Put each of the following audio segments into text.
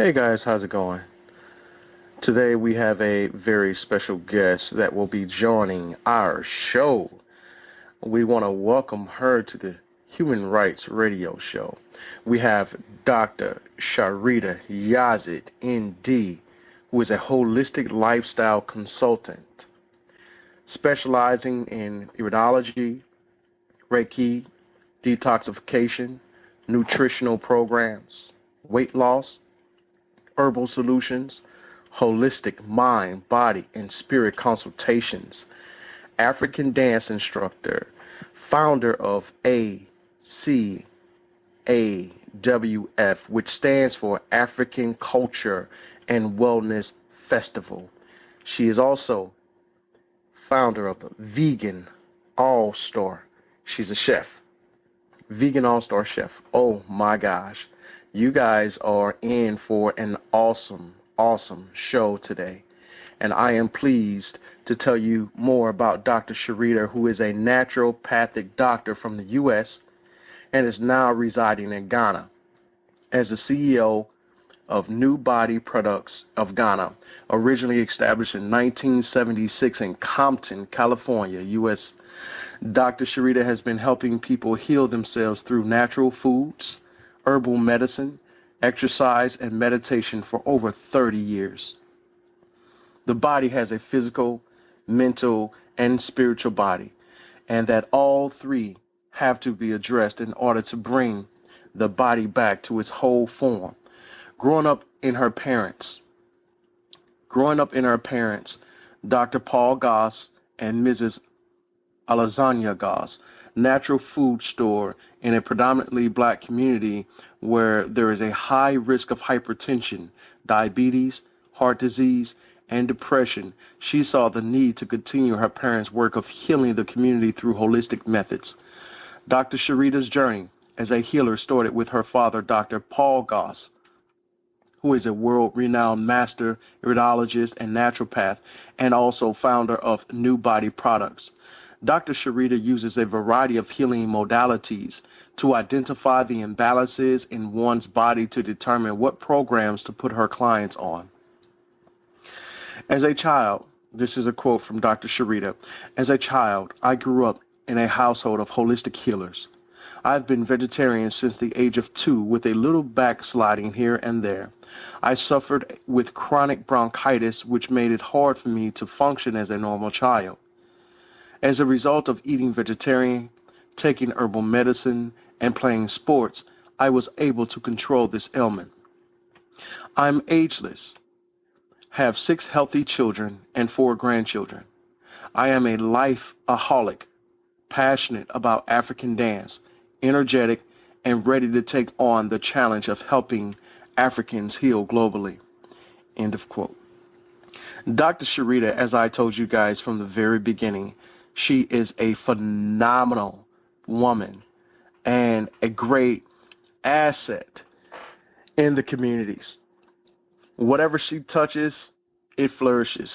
Hey guys, how's it going? Today we have a very special guest that will be joining our show. We want to welcome her to the Human Rights Radio Show. We have Dr. Sharita Yazid, ND, who is a holistic lifestyle consultant specializing in iridology, Reiki, detoxification, nutritional programs, weight loss, herbal solutions, holistic mind, body, and spirit consultations, African dance instructor, founder of ACAWF, which stands for African Culture and Wellness Festival. She is also founder of the Vegan All Star. She's a chef. Vegan All Star Chef. Oh my gosh you guys are in for an awesome, awesome show today. And I am pleased to tell you more about Dr. Sharita, who is a naturopathic doctor from the U.S. and is now residing in Ghana. As the CEO of New Body Products of Ghana, originally established in 1976 in Compton, California, U.S., Dr. Sharita has been helping people heal themselves through natural foods herbal medicine, exercise, and meditation for over 30 years. The body has a physical, mental, and spiritual body, and that all three have to be addressed in order to bring the body back to its whole form. Growing up in her parents, growing up in her parents, Dr. Paul Goss and Mrs. Alazania Goss natural food store in a predominantly black community where there is a high risk of hypertension, diabetes, heart disease, and depression, she saw the need to continue her parents' work of healing the community through holistic methods. Dr. Sharita's journey as a healer started with her father, Dr. Paul Goss, who is a world renowned master iridologist and naturopath, and also founder of New Body Products. Dr. Sharita uses a variety of healing modalities to identify the imbalances in one's body to determine what programs to put her clients on. As a child, this is a quote from Dr. Sharita. As a child, I grew up in a household of holistic healers. I've been vegetarian since the age of two with a little backsliding here and there. I suffered with chronic bronchitis, which made it hard for me to function as a normal child. As a result of eating vegetarian, taking herbal medicine, and playing sports, I was able to control this ailment. I'm ageless, have six healthy children and four grandchildren. I am a lifeaholic, passionate about African dance, energetic, and ready to take on the challenge of helping Africans heal globally. End of quote. Dr. Sharita, as I told you guys from the very beginning, she is a phenomenal woman and a great asset in the communities. Whatever she touches, it flourishes.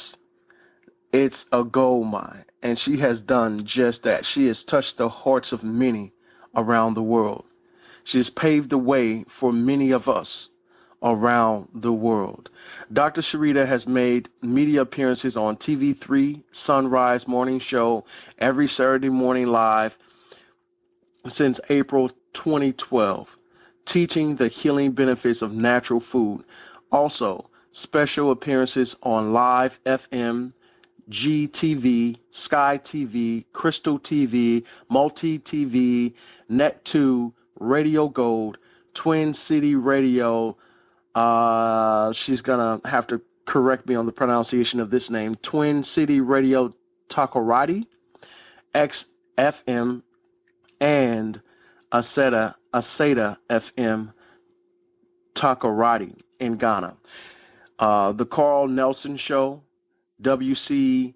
It's a gold mine, and she has done just that. She has touched the hearts of many around the world. She has paved the way for many of us around the world. Dr. Sharita has made media appearances on TV3, Sunrise Morning Show, every Saturday morning live since April 2012, teaching the healing benefits of natural food. Also, special appearances on Live FM, GTV, Sky TV, Crystal TV, Multi TV, Net2, Radio Gold, Twin City Radio, uh, she's gonna have to correct me on the pronunciation of this name. Twin City Radio Takoradi, XFM, and Aseta Aseta FM Takoradi in Ghana. Uh, the Carl Nelson Show, WCLK,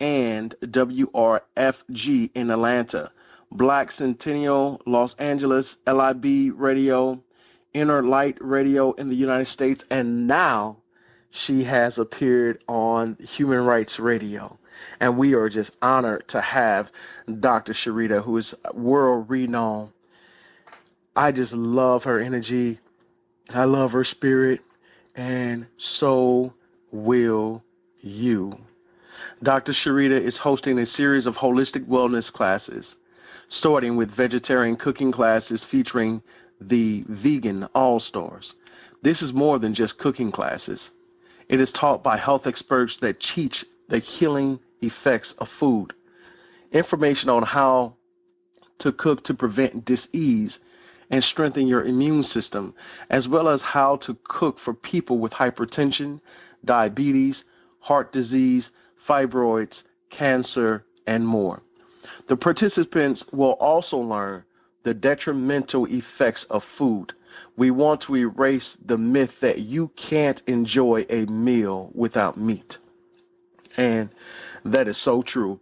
and WRFG in Atlanta. Black Centennial, Los Angeles, LIB Radio, Inner Light Radio in the United States, and now she has appeared on Human Rights Radio. And we are just honored to have Dr. Sharita, who is world renowned. I just love her energy. I love her spirit, and so will you. Dr. Sharita is hosting a series of holistic wellness classes, starting with vegetarian cooking classes featuring the Vegan All Stars. This is more than just cooking classes. It is taught by health experts that teach the healing effects of food. Information on how to cook to prevent disease and strengthen your immune system, as well as how to cook for people with hypertension, diabetes, heart disease, fibroids, cancer, and more. The participants will also learn the detrimental effects of food. We want to erase the myth that you can't enjoy a meal without meat. And that is so true.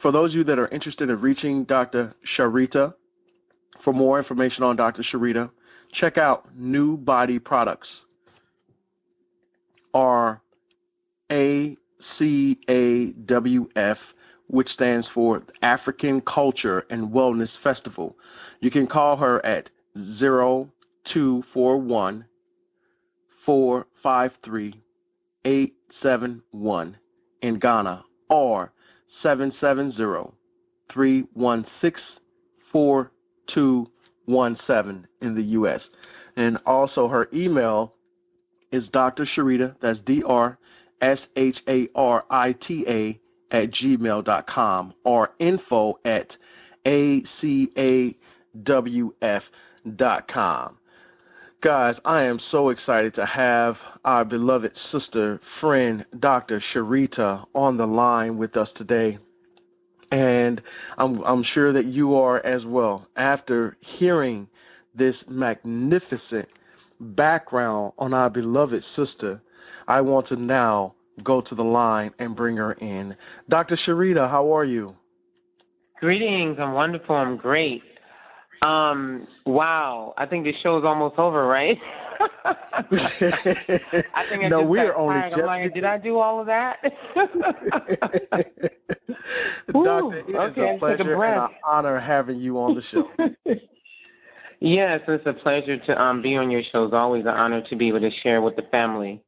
For those of you that are interested in reaching Dr. Sharita, for more information on Dr. Sharita, check out New Body Products or ACAWF, which stands for African Culture and Wellness Festival. You can call her at 0241 453 871 in Ghana or 770 316 4217 in the U.S. And also her email is Dr. Sharita, that's D R S H A R I T A, at gmail.com or info at acawf.com. Guys, I am so excited to have our beloved sister, friend, Dr. Sharita, on the line with us today. And I'm, I'm sure that you are as well. After hearing this magnificent background on our beloved sister, I want to now go to the line and bring her in. Dr. Sharita, how are you? Greetings. I'm wonderful. I'm great. Um, wow. I think the show's almost over, right? I think I no, just we're only tired. I'm like, did I do all of that? Doctor, it okay, a pleasure a and an honor having you on the show. yes, it's a pleasure to um, be on your show. It's always an honor to be able to share with the family.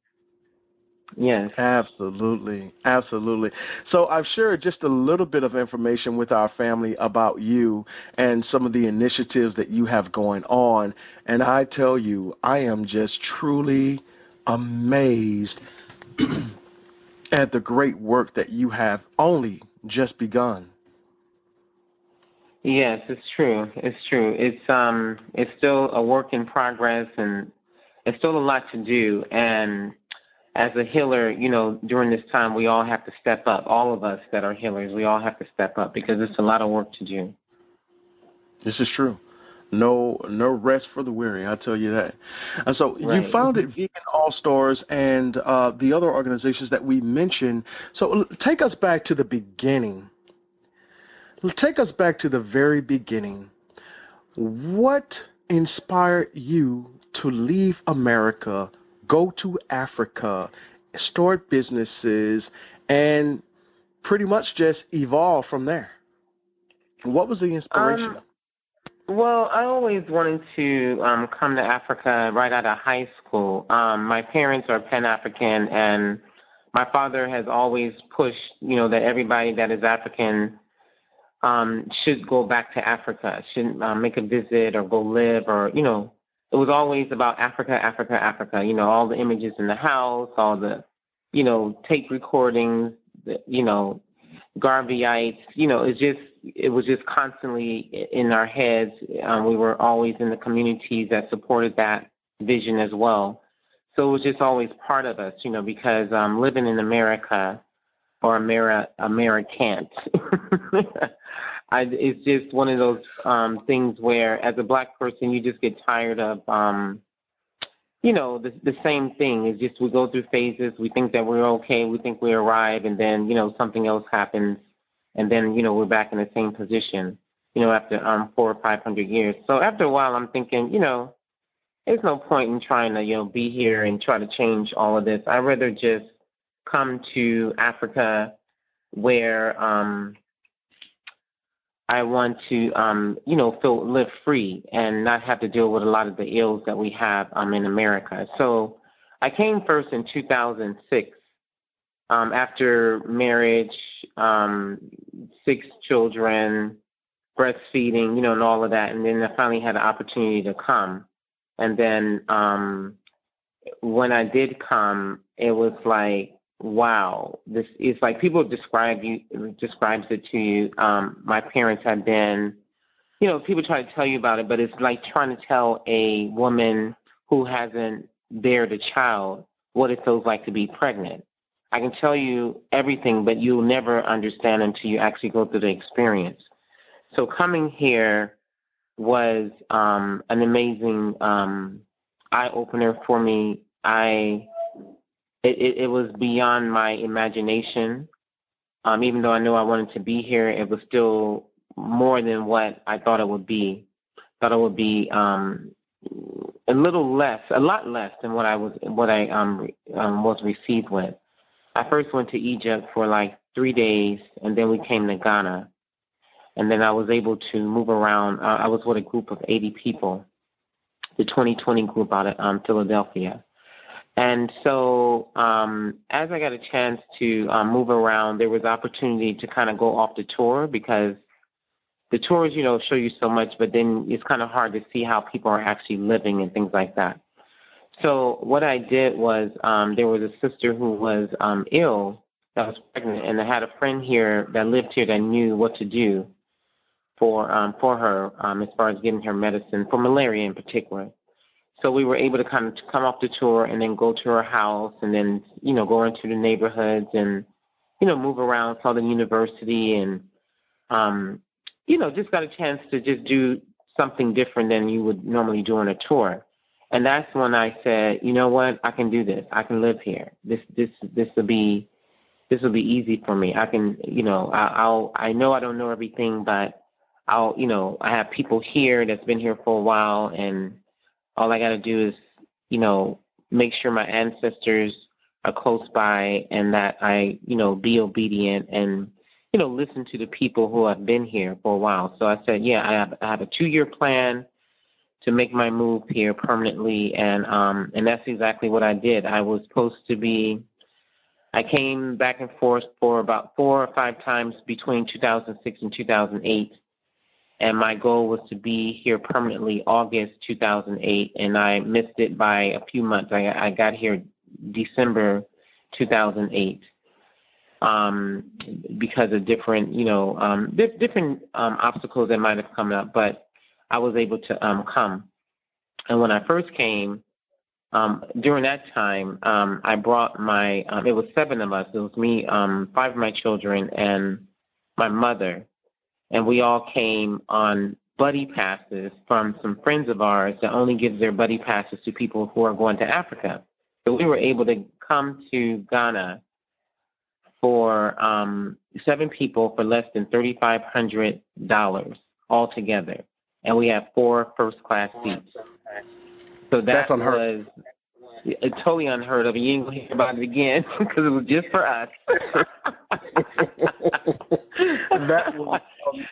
Yes. Absolutely. Absolutely. So I've shared just a little bit of information with our family about you and some of the initiatives that you have going on. And I tell you, I am just truly amazed at the great work that you have only just begun. Yes, it's true. It's true. It's um it's still a work in progress and it's still a lot to do and as a healer, you know, during this time, we all have to step up. All of us that are healers, we all have to step up because it's a lot of work to do. This is true. No, no rest for the weary. I tell you that. And so Right. you founded Vegan All Stars and uh, the other organizations that we mentioned. So take us back to the beginning. Take us back to the very beginning. What inspired you to leave America, go to Africa, start businesses, and pretty much just evolve from there? What was the inspiration? Um, Well, I always wanted to um, come to Africa right out of high school. Um, my parents are Pan African, and my father has always pushed, you know, that everybody that is African um, should go back to Africa, should um, make a visit or go live, or you know, it was always about Africa, Africa, Africa. You know, all the images in the house, all the, you know, tape recordings, the, you know, Garveyites. You know, it's just it was just constantly in our heads. Um, we were always in the communities that supported that vision as well. So it was just always part of us, you know, because um, living in America or Ameri- Americant, I, it's just one of those um, things where, as a black person, you just get tired of, um, you know, the, the same thing. It's just we go through phases. We think that we're okay. We think we arrive, and then you know something else happens and then you know we're back in the same position, you know, after um four or five hundred years. So after a while, I'm thinking, you know, there's no point in trying to you know be here and try to change all of this. I'd rather just come to Africa, where um I want to, um, you know, feel live free and not have to deal with a lot of the ills that we have um, in America. So I came first in 2006 um, after marriage, um, six children, breastfeeding, you know, and all of that. And then I finally had an opportunity to come. And then um, when I did come, it was like wow, this is like people describe you describes it to you. Um, my parents have been, you know, people try to tell you about it, but it's like trying to tell a woman who hasn't bared a child what it feels like to be pregnant. I can tell you everything, but you'll never understand until you actually go through the experience. So coming here was um, an amazing um, eye opener for me. I it, it, it was beyond my imagination. Um, even though I knew I wanted to be here, it was still more than what I thought it would be. Thought it would be um, a little less, a lot less than what I was, what I um, um, was received with. I first went to Egypt for like three days, and then we came to Ghana, and then I was able to move around. Uh, I was with a group of 80 people, the 2020 group out of um, Philadelphia, and so um, as I got a chance to um, move around, there was opportunity to kind of go off the tour because the tours, you know, show you so much, but then it's kind of hard to see how people are actually living and things like that. So what I did was um, there was a sister who was um, ill that was pregnant, and I had a friend here that lived here that knew what to do for um, for her um, as far as getting her medicine for malaria in particular. So we were able to kind of come off the tour and then go to her house and then, you know, go into the neighborhoods and, you know, move around Southern University and, um, you know, just got a chance to just do something different than you would normally do on a tour. And that's when I said, you know what, I can do this. I can live here. This, this, this will be, this will be easy for me. I can, you know, I, I'll, I know I don't know everything, but I'll, you know, I have people here that's been here for a while and all I got to do is, you know, make sure my ancestors are close by and that I, you know, be obedient and, you know, listen to the people who have been here for a while. So I said, yeah, I have, I have a two year plan to make my move here permanently and um and that's exactly what I did. I was supposed to be I came back and forth for about four or five times between 2006 and 2008 and my goal was to be here permanently August 2008, and I missed it by a few months. I, I got here December 2008 um, because of different, you know, um, di- different um, obstacles that might have come up, but I was able to um, come. And when I first came, um, during that time, um, I brought my, um, it was seven of us. It was me, um, five of my children, and my mother and we all came on buddy passes from some friends of ours that only gives their buddy passes to people who are going to Africa. So we were able to come to Ghana for um, seven people for less than thirty-five hundred dollars altogether, and we have four first-class seats. So that was it's totally unheard of. You ain't gonna hear about it again because it was just for us. that was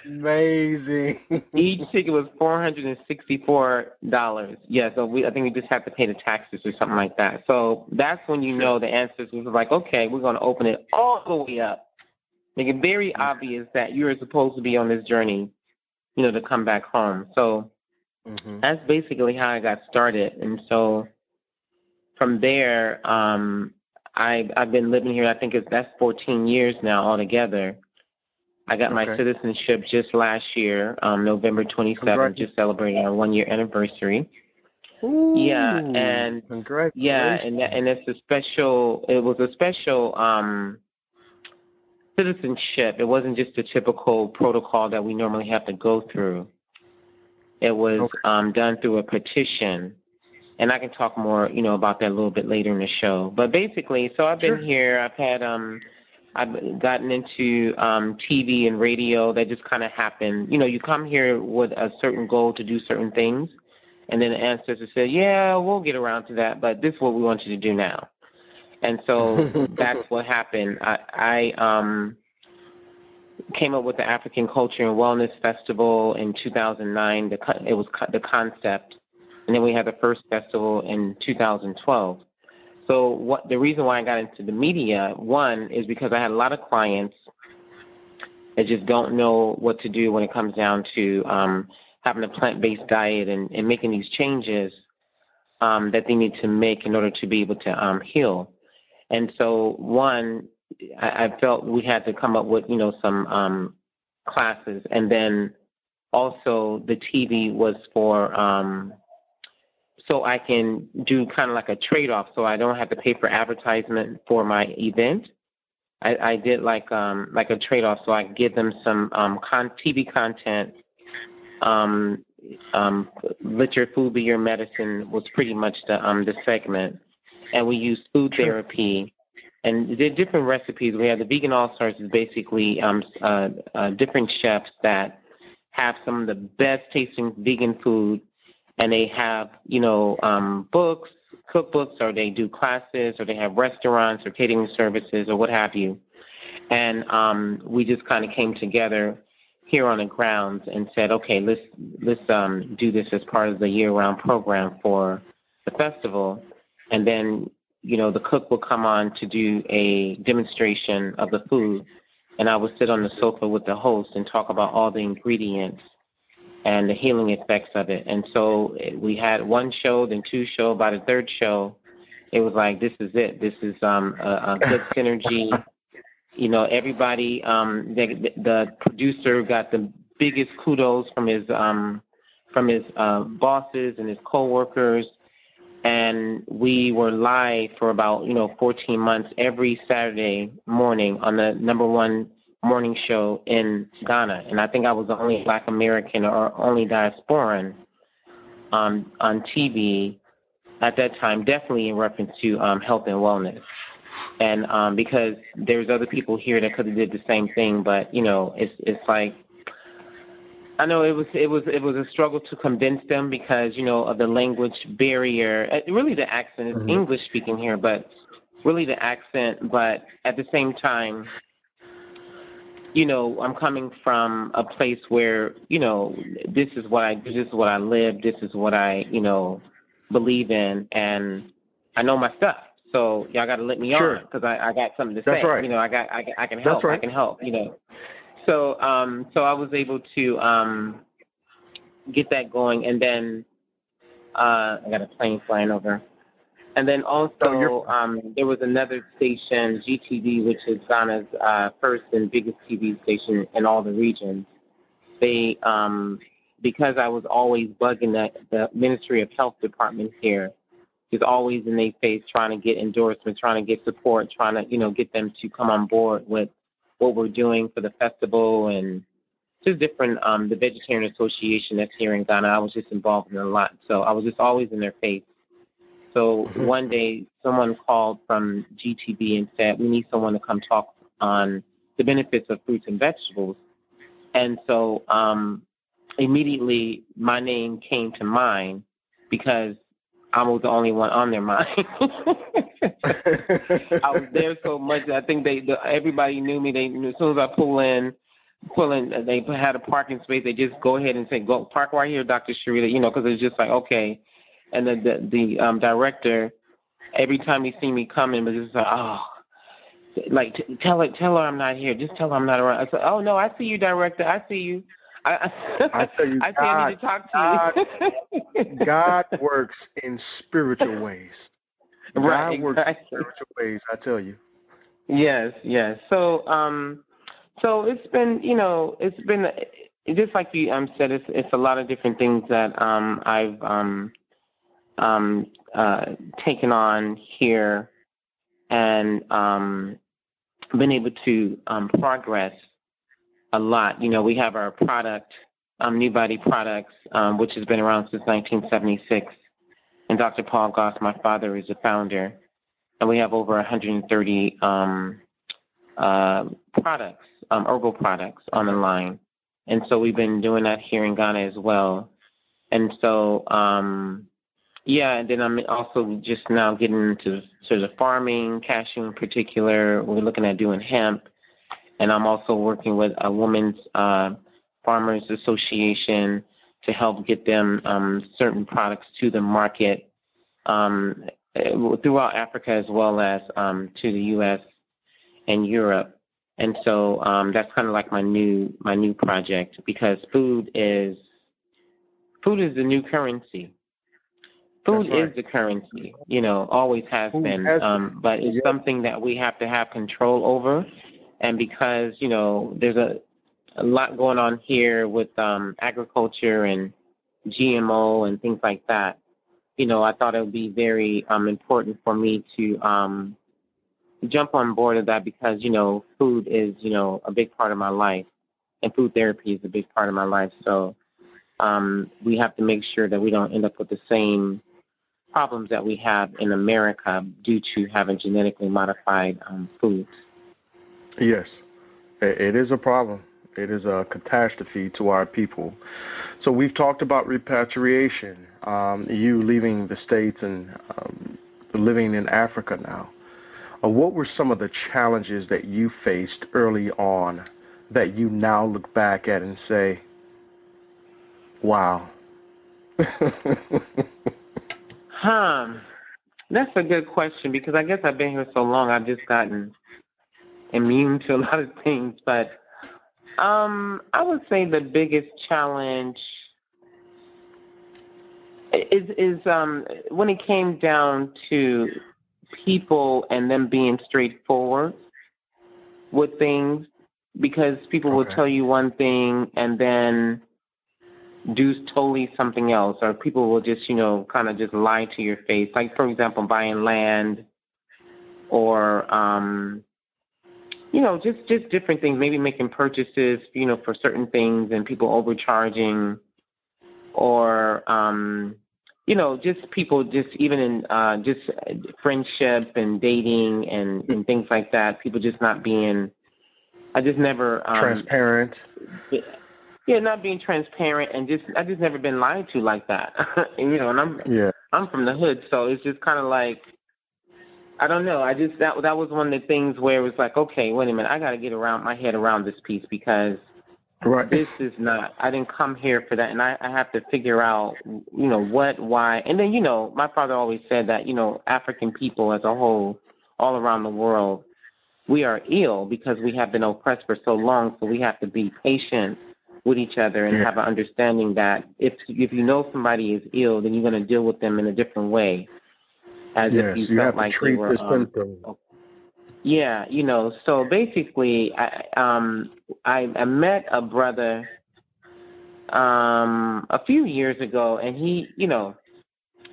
amazing. Each ticket was four hundred and sixty-four dollars. Yeah, so we I think we just have to pay the taxes or something like that. So that's when you know the ancestors was like, okay, we're going to open it all the way up, make it very obvious that you're supposed to be on this journey, you know, to come back home. So mm-hmm. that's basically how I got started, and so from there, um, I I've been living here. I think it's that's 14 years now altogether. I got okay. my citizenship just last year, um, November 27th. Just celebrating our one year anniversary. Ooh, yeah, and yeah, and that, and it's a special. It was a special um, citizenship. It wasn't just a typical protocol that we normally have to go through. It was okay. um, done through a petition and I can talk more, you know, about that a little bit later in the show. But basically, so I've been sure. here. I've had um, I've gotten into um TV and radio. That just kind of happened. You know, you come here with a certain goal to do certain things, and then the ancestors say, "Yeah, we'll get around to that, but this is what we want you to do now." And so that's what happened. I, I um came up with the African Culture and Wellness Festival in 2009. The, it was the concept, and then we had the first festival in 2012. So what the reason why I got into the media one is because I had a lot of clients that just don't know what to do when it comes down to um, having a plant-based diet and, and making these changes um, that they need to make in order to be able to um, heal. And so one, I, I felt we had to come up with you know some um, classes, and then also the TV was for um, so I can do kind of like a trade off, so I don't have to pay for advertisement for my event. I, I did like um, like a trade off, so I give them some um, con- TV content. Um, um, let your food be your medicine was pretty much the um, the segment, and we use food therapy and there are different recipes. We have the Vegan All Stars is basically um, uh, uh, different chefs that have some of the best tasting vegan food, and they have you know um, books, cookbooks, or they do classes, or they have restaurants or catering services or what have you. And um, we just kind of came together here on the grounds and said, okay, let's let's um, do this as part of the year-round program for the festival. And then you know, the cook will come on to do a demonstration of the food, and I would sit on the sofa with the host and talk about all the ingredients and the healing effects of it. And so eh, we had one show, then two show. By the third show, it was like, this is it. This is um, a, a good synergy. You know, everybody, um, the, the producer got the biggest kudos from his um, from his uh, bosses and his coworkers and we were live for about you know 14 months every Saturday morning on the number one morning show in Ghana, and I think I was the only Black American or only diasporan um, on TV at that time, definitely in reference to um, health and wellness. And um, because there's other people here that could have did the same thing, but you know, it's it's like I know it was it was it was a struggle to convince them because you know of the language barrier. Uh, really, the accent is mm-hmm. English speaking here, but really the accent. But at the same time, you know, I'm coming from a place where you know this is what I this is what I live. This is what I you know believe in, and I know my stuff. So y'all got to let me sure. on because I, I got something to That's say. Right. You know, I got I, I can help. Right. I can help. You know. So um, so I was able to um, get that going, and then uh, I got a plane flying over. And then also, um, there was another station, GTV, which is Ghana's uh, first and biggest TV station in all the regions. They, um, because I was always bugging the, the Ministry of Health department here, is always in their face trying to get endorsements, trying to get support, trying to, you know, get them to come on board with what we're doing for the festival and just different um the vegetarian association that's here in Ghana. I was just involved in a lot. So I was just always in their face. So mm-hmm. one day someone called from GTV and said, We need someone to come talk on the benefits of fruits and vegetables. And so um immediately my name came to mind because I was the only one on their mind. I was there so much. I think they the, everybody knew me. They knew as soon as I pull in, pull in, they had a parking space. They just go ahead and say, "Go park right here, Doctor Sharita." You know, because it's just like okay. And the the, the um, director, every time he see me coming, was just like, "Oh." Like t- tell her, tell her I'm not here. Just tell her I'm not around. I said, "Oh no, I see you, director. I see you." I, I tell you, I God, I need to talk to you. God works in spiritual ways. God right, works exactly. in spiritual ways. I tell you. Yes, yes. So, um, so it's been, you know, it's been just like you um said. It's it's a lot of different things that um I've um um uh taken on here and um been able to um progress a lot. You know, we have our product, um, New Body Products, um, which has been around since 1976. And Dr. Paul Goss, my father, is the founder. And we have over 130 um, uh, products, um, herbal products on the line. And so we've been doing that here in Ghana as well. And so, um, yeah, and then I'm also just now getting into sort of farming, cashew in particular. We're looking at doing hemp and I'm also working with a women's uh, farmers association to help get them um, certain products to the market um, throughout Africa as well as um, to the U.S. and Europe. And so um, that's kind of like my new my new project because food is food is the new currency. Food right. is the currency, you know, always has food been. Has um, but it's yeah. something that we have to have control over. And because, you know, there's a, a lot going on here with um, agriculture and GMO and things like that, you know, I thought it would be very um, important for me to um, jump on board of that because, you know, food is, you know, a big part of my life and food therapy is a big part of my life. So um, we have to make sure that we don't end up with the same problems that we have in America due to having genetically modified um, foods. Yes, it is a problem. It is a catastrophe to our people. So we've talked about repatriation, um, you leaving the States and um, living in Africa now. Uh, what were some of the challenges that you faced early on that you now look back at and say, wow? huh. That's a good question because I guess I've been here so long, I've just gotten immune to a lot of things. But um, I would say the biggest challenge is is um when it came down to people and them being straightforward with things because people okay. will tell you one thing and then do totally something else or people will just you know kind of just lie to your face like for example buying land or um you know just just different things maybe making purchases you know for certain things and people overcharging or um you know, just people, just even in uh, just friendship and dating and and things like that. People just not being. I just never um, transparent. Yeah, not being transparent and just I just never been lied to like that. and, you know, and I'm yeah I'm from the hood, so it's just kind of like I don't know. I just that that was one of the things where it was like, okay, wait a minute, I got to get around my head around this piece because Right. This is not. I didn't come here for that, and I, I have to figure out, you know, what, why, and then you know, my father always said that, you know, African people as a whole, all around the world, we are ill because we have been oppressed for so long. So we have to be patient with each other and yeah. have an understanding that if if you know somebody is ill, then you're going to deal with them in a different way, as if you, felt like they were. Um, yeah, you know, so basically, I um I, I met a brother um a few years ago, and he, you know,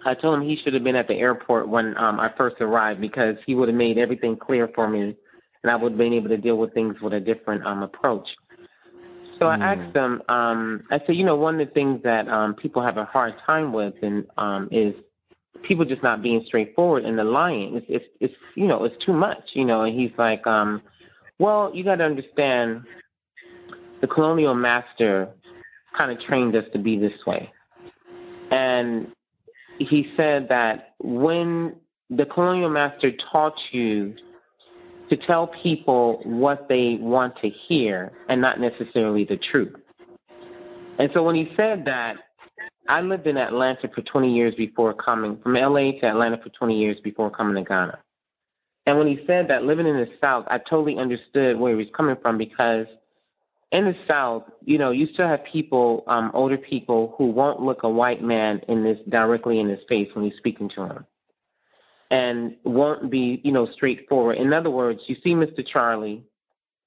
I told him he should have been at the airport when um I first arrived because he would have made everything clear for me, and I would have been able to deal with things with a different um approach. So I asked him, um, I said, you know, one of the things that um people have a hard time with and um is people just not being straightforward and the lying. It's it's it's you know it's too much. You know, and he's like, um, well, you got to understand, the colonial master kind of trained us to be this way, and he said that when the colonial master taught you to tell people what they want to hear and not necessarily the truth. And so when he said that, I lived in Atlanta for 20 years before coming from LA to Atlanta for 20 years before coming to Ghana. And when he said that living in the South, I totally understood where he was coming from because in the South, you know, you still have people, um, older people who won't look a white man in this directly in his face when he's speaking to him. And won't be, you know, straightforward. In other words, you see Mr. Charlie,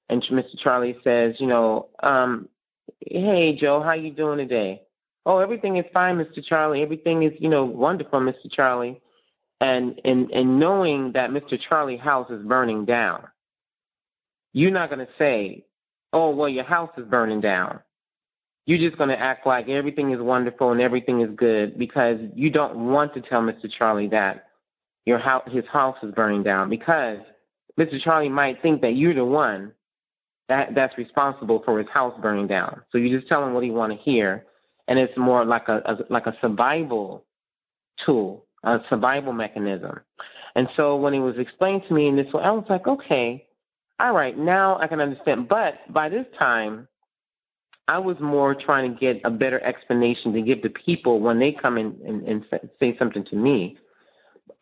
and Mr. Charlie says, you know, um, hey Joe, how you doing today? oh, everything is fine, Mr. Charlie. Everything is, you know, wonderful, Mr. Charlie. And and and knowing that Mr. Charlie house is burning down, you're not going to say, oh, well, your house is burning down. You're just going to act like everything is wonderful and everything is good because you don't want to tell Mr. Charlie that your house, his house is burning down because Mr. Charlie might think that you're the one that that's responsible for his house burning down. So you just tell him what he want to hear, and it's more like a, a like a survival tool, a survival mechanism. And so when it was explained to me in this way, I was like, okay. all right, now I can understand. But by this time, I was more trying to get a better explanation to give the people when they come in and, and say something to me.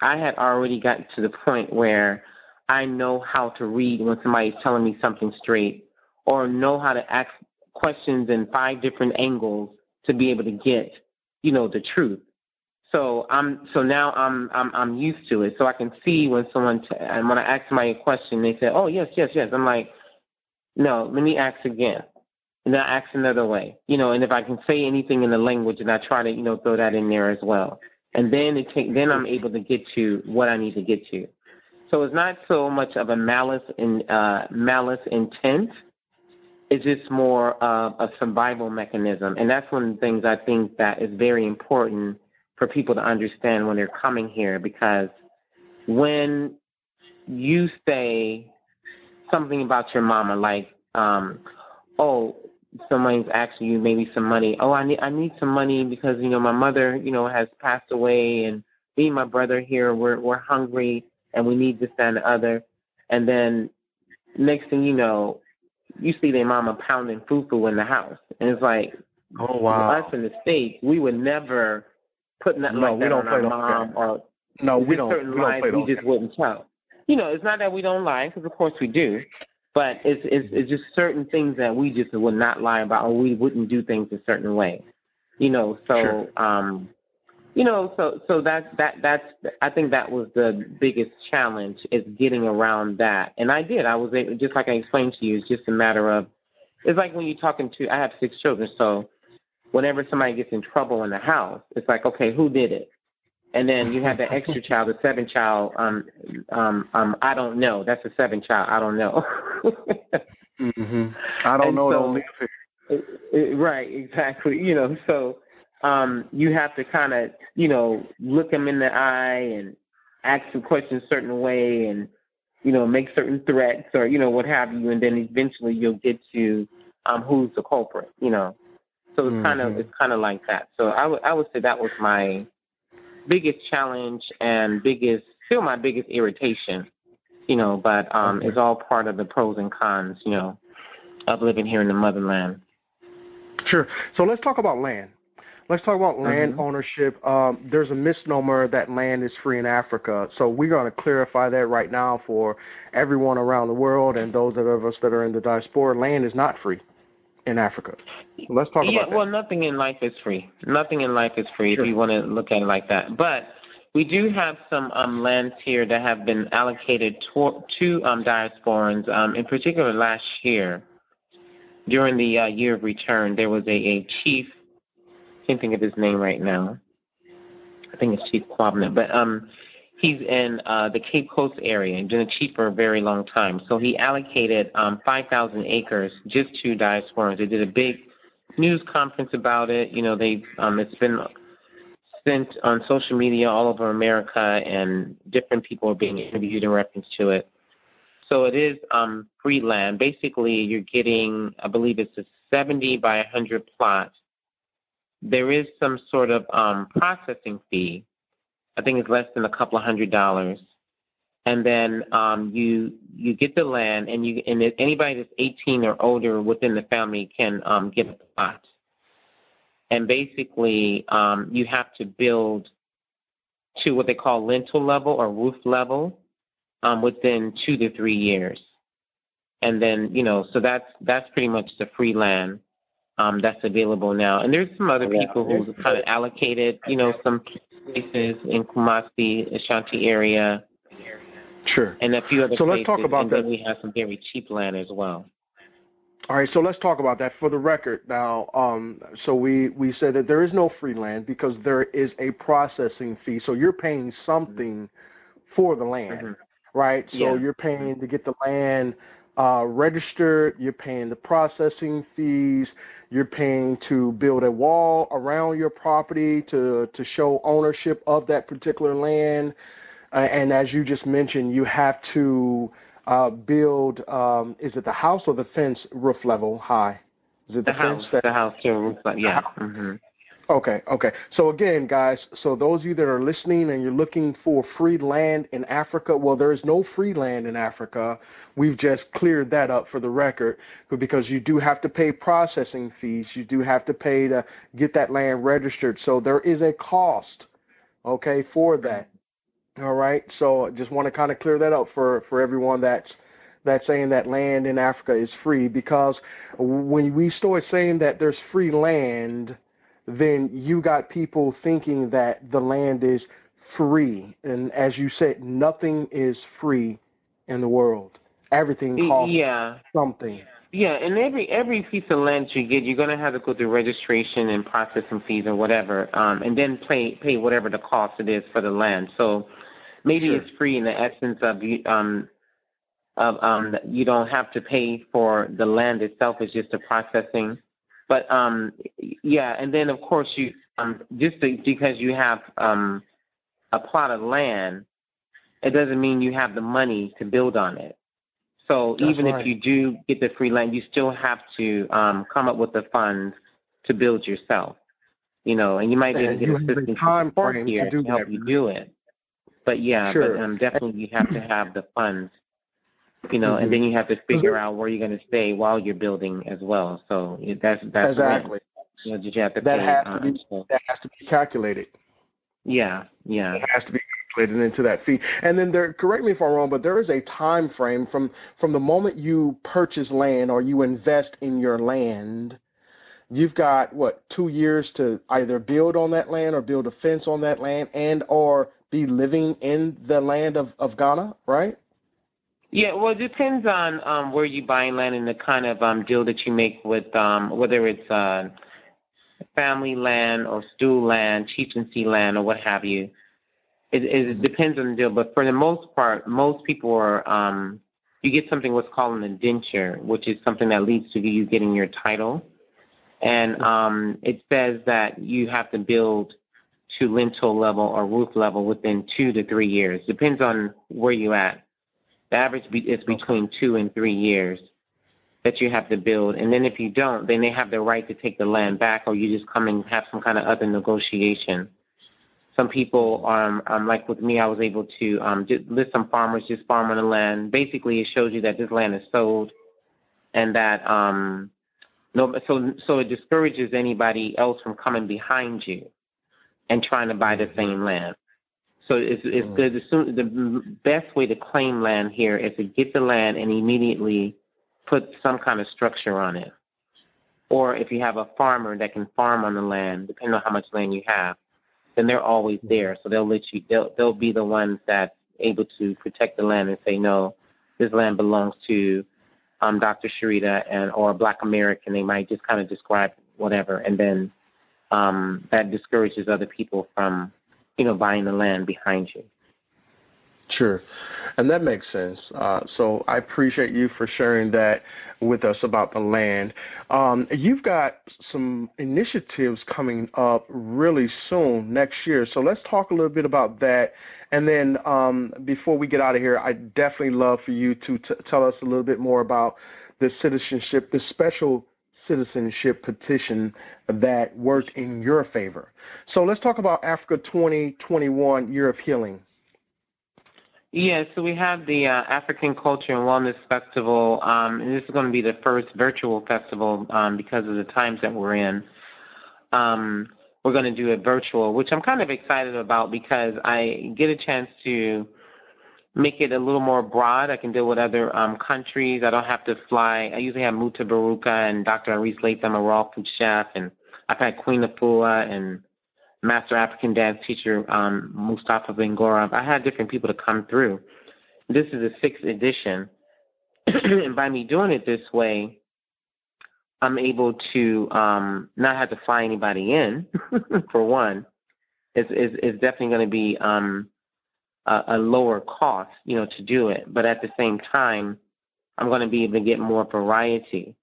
I had already gotten to the point where I know how to read when somebody's telling me something straight, or know how to ask questions in five different angles to be able to get, you know, the truth. So I'm so now I'm I'm I'm used to it. So I can see when someone t- and when I ask somebody a question, they say, "Oh yes, yes, yes." I'm like, "No, let me ask again." And I ask another way, you know. And if I can say anything in the language, and I try to, you know, throw that in there as well. And then it take then I'm able to get to what I need to get to. So it's not so much of a malice in uh, malice intent. It's just more of a survival mechanism, and that's one of the things I think that is very important for people to understand when they're coming here because when you say something about your mama like um oh somebody's asking you maybe some money. Oh i need i need some money because you know my mother you know has passed away and me and my brother here we're we're hungry and we need this and the other. And then next thing you know you see their mama pounding fufu in the house. And it's like oh wow. us in the states we would never put nothing no, like we that don't on our mom or no, we don't. Certain we lies don't we just wouldn't tell. You know, it's not that we don't lie, because of course we do, but it's it's it's just certain things that we just would not lie about, or we wouldn't do things a certain way. You know, so sure. um, you know, so so that that that's I think that was the biggest challenge is getting around that, and I did. I was able, just like I explained to you. It's just a matter of it's like when you're talking to. I have six children, so whenever somebody gets in trouble in the house, it's like, okay, who did it? And then you have the extra child, the seven child. Um, um, um, I don't know. That's a seven child. I don't know. mm-hmm. I don't and know. So, don't live here. Right. Exactly. You know. So um, you have to kind of, you know, look them in the eye and ask them questions a certain way, and you know, make certain threats or you know what have you, and then eventually you'll get to um, who's the culprit. You know. So it's mm-hmm. kind of it's kind of like that. So I would I would say that was my biggest challenge and biggest still my biggest irritation. You know, but um, okay. it's all part of the pros and cons. You know, of living here in the motherland. Sure. So let's talk about land. Let's talk about land mm-hmm. ownership. Um, there's a misnomer that land is free in Africa. So we're going to clarify that right now for everyone around the world and those of us that are in the diaspora. Land is not free in Africa. So let's talk yeah, about that. well, nothing in life is free. Nothing in life is free sure. if you want to look at it like that. But we do have some um, lands here that have been allocated to, to um, diasporans. Um, in particular, last year, during the uh, year of return, there was a, a chief. I can't think of his name right now. I think it's Chief Kwabena, but um, he's in uh, the Cape Coast area and been chief for a very long time. So he allocated um, 5,000 acres just to diasporans. They did a big news conference about it. You know, they um, it's been sent on social media all over America, and different people are being interviewed in reference to it. So it is um, free land. Basically, you're getting, I believe it's a 70 by 100 plot. There is some sort of um, processing fee I think it's less than a couple of hundred dollars. And then um, you you get the land, and you and anybody that's 18 or older within the family can um, get a plot. And basically, um, you have to build to what they call lintel level or roof level um, within two to three years. And then you know, so that's that's pretty much the free land um, that's available now. And there's some other people who kind of allocated, you know, some places in Kumasi, Ashanti area. Sure. And a few other so places. let's talk about and that. then we have some very cheap land as well. All right, so let's talk about that for the record now. Um, so we, we said that there is no free land because there is a processing fee. So you're paying something for the land, mm-hmm. right? So yeah. you're paying to get the land uh, registered, you're paying the processing fees, you're paying to build a wall around your property to, to show ownership of that particular land. Uh, and as you just mentioned, you have to uh, build, um, is it the house or the fence roof level high? Is it the, the, house? Fence the house to roof level, yeah. Mm-hmm. Okay, okay. So again, guys, so those of you that are listening and you're looking for free land in Africa, well, there is no free land in Africa. We've just cleared that up for the record, because you do have to pay processing fees. You do have to pay to get that land registered. So there is a cost, okay, for that. All right. So just want to kind of clear that up for for everyone that's that's saying that land in Africa is free, because when we start saying that there's free land then you got people thinking that the land is free. And as you said, nothing is free in the world. Everything costs yeah. something. Yeah, and every every piece of land you get, you're gonna have to go through registration and processing fees or whatever, um, and then pay pay whatever the cost it is for the land. So maybe sure. it's free in the essence of you um of um you don't have to pay for the land itself. It's just the processing but um, yeah, and then of course you um, just because you have um, a plot of land, it doesn't mean you have the money to build on it. So That's even right. if you do get the free land, you still have to um, come up with the funds to build yourself. You know, and you might to get assistance time support here to, to help you do it. But yeah, sure. but um, definitely you have to have the funds you know, mm-hmm. and then you have to figure mm-hmm. out where you're going to stay while you're building as well. So that's that's exactly. you know, you have to that pay? Has to be, so. That has to be calculated. Yeah, yeah. It has to be calculated into that fee. And then there, correct me if I'm wrong, but there is a time frame from from the moment you purchase land or you invest in your land. You've got what two years to either build on that land or build a fence on that land and or be living in the land of, of Ghana, right? Yeah, well, it depends on um, where you buy land and the kind of um, deal that you make with um, whether it's uh, family land or stool land, chieftaincy land, or what have you. It, it depends on the deal, but for the most part, most people are. Um, you get something what's called an indenture, which is something that leads to you getting your title, and um, it says that you have to build to lintel level or roof level within two to three years. Depends on where you're at. The average is between two and three years that you have to build. And then if you don't, then they have the right to take the land back, or you just come and have some kind of other negotiation. Some people, um, um like with me, I was able to um, just list some farmers just farm on the land. Basically, it shows you that this land is sold, and that um, no, so so it discourages anybody else from coming behind you and trying to buy the same land. So it's, it's mm. good. The, the best way to claim land here is to get the land and immediately put some kind of structure on it. Or if you have a farmer that can farm on the land, depending on how much land you have, then they're always mm. there. So they'll let you. They'll they'll be the ones that able to protect the land and say no, this land belongs to um, Dr. Sharita and or a Black American. They might just kind of describe whatever, and then um, that discourages other people from you know, buying the land behind you. Sure, and that makes sense. Uh, so I appreciate you for sharing that with us about the land. Um, you've got some initiatives coming up really soon next year. So let's talk a little bit about that. And then um, before we get out of here, I'd definitely love for you to t- tell us a little bit more about the citizenship, the special citizenship petition that worked in your favor. So let's talk about Africa 2021 Year of Healing. Yes, yeah, so we have the uh, African Culture and Wellness Festival, um, and this is going to be the first virtual festival um, because of the times that we're in. Um, we're going to do it virtual, which I'm kind of excited about because I get a chance to make it a little more broad. I can deal with other um, countries. I don't have to fly. I usually have Mutabaruka and Dr. Aris Latham, a raw food chef, and I've had Queen Afua and Master African Dance teacher um, Mustafa Bengora. I had different people to come through. This is the sixth edition, and by me doing it this way, I'm able to um, not have to fly anybody in. for one, it's, it's, it's definitely going to be um, a, a lower cost, you know, to do it. But at the same time, I'm going to be able to get more variety.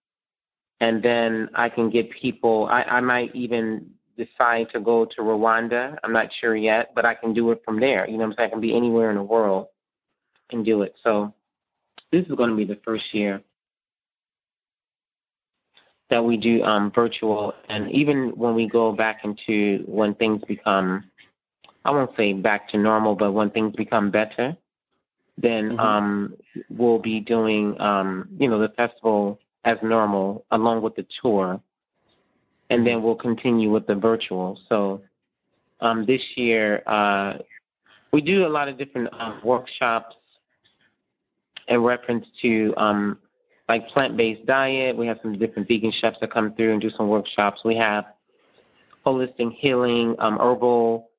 And then I can get people, I, I might even decide to go to Rwanda. I'm not sure yet, but I can do it from there. You know I'm saying? I can be anywhere in the world and do it. So this is going to be the first year. that we do um, virtual, and even when we go back into when things become, I won't say back to normal, but when things become better, then mm-hmm. um, we'll be doing, um, you know, the festival as normal along with the tour, and then we'll continue with the virtual. So um, this year, uh, we do a lot of different um, workshops in reference to um, like plant-based diet. We have some different vegan chefs that come through and do some workshops. We have holistic healing, um, herbal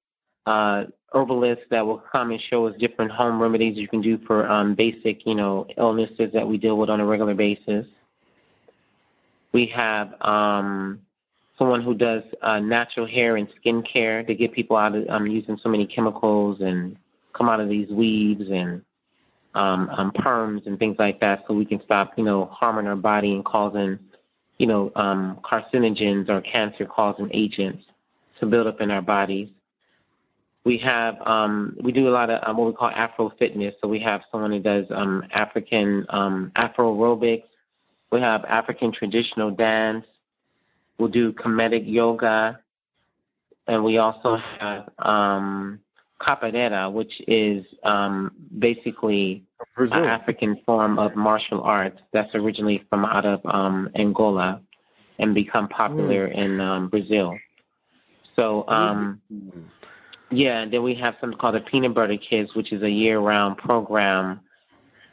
uh, herbalists that will come and show us different home remedies you can do for um, basic, you know, illnesses that we deal with on a regular basis. We have um, someone who does uh, natural hair and skin care to get people out of um, using so many chemicals and come out of these weaves and um, um, perms and things like that, so we can stop, you know, harming our body and causing, you know, um, carcinogens or cancer-causing agents to build up in our bodies. We have um, we do a lot of um, what we call Afro fitness. So we have someone who does um, African um, Afro aerobics. We have African traditional dance. We'll do Kemetic yoga, and we also have um, capoeira, which is um, basically Brazil. an African form of martial arts that's originally from out of um, Angola and become popular mm. in um, Brazil. So, um, mm. Yeah, and then we have something called the Peanut Butter Kids, which is a year-round program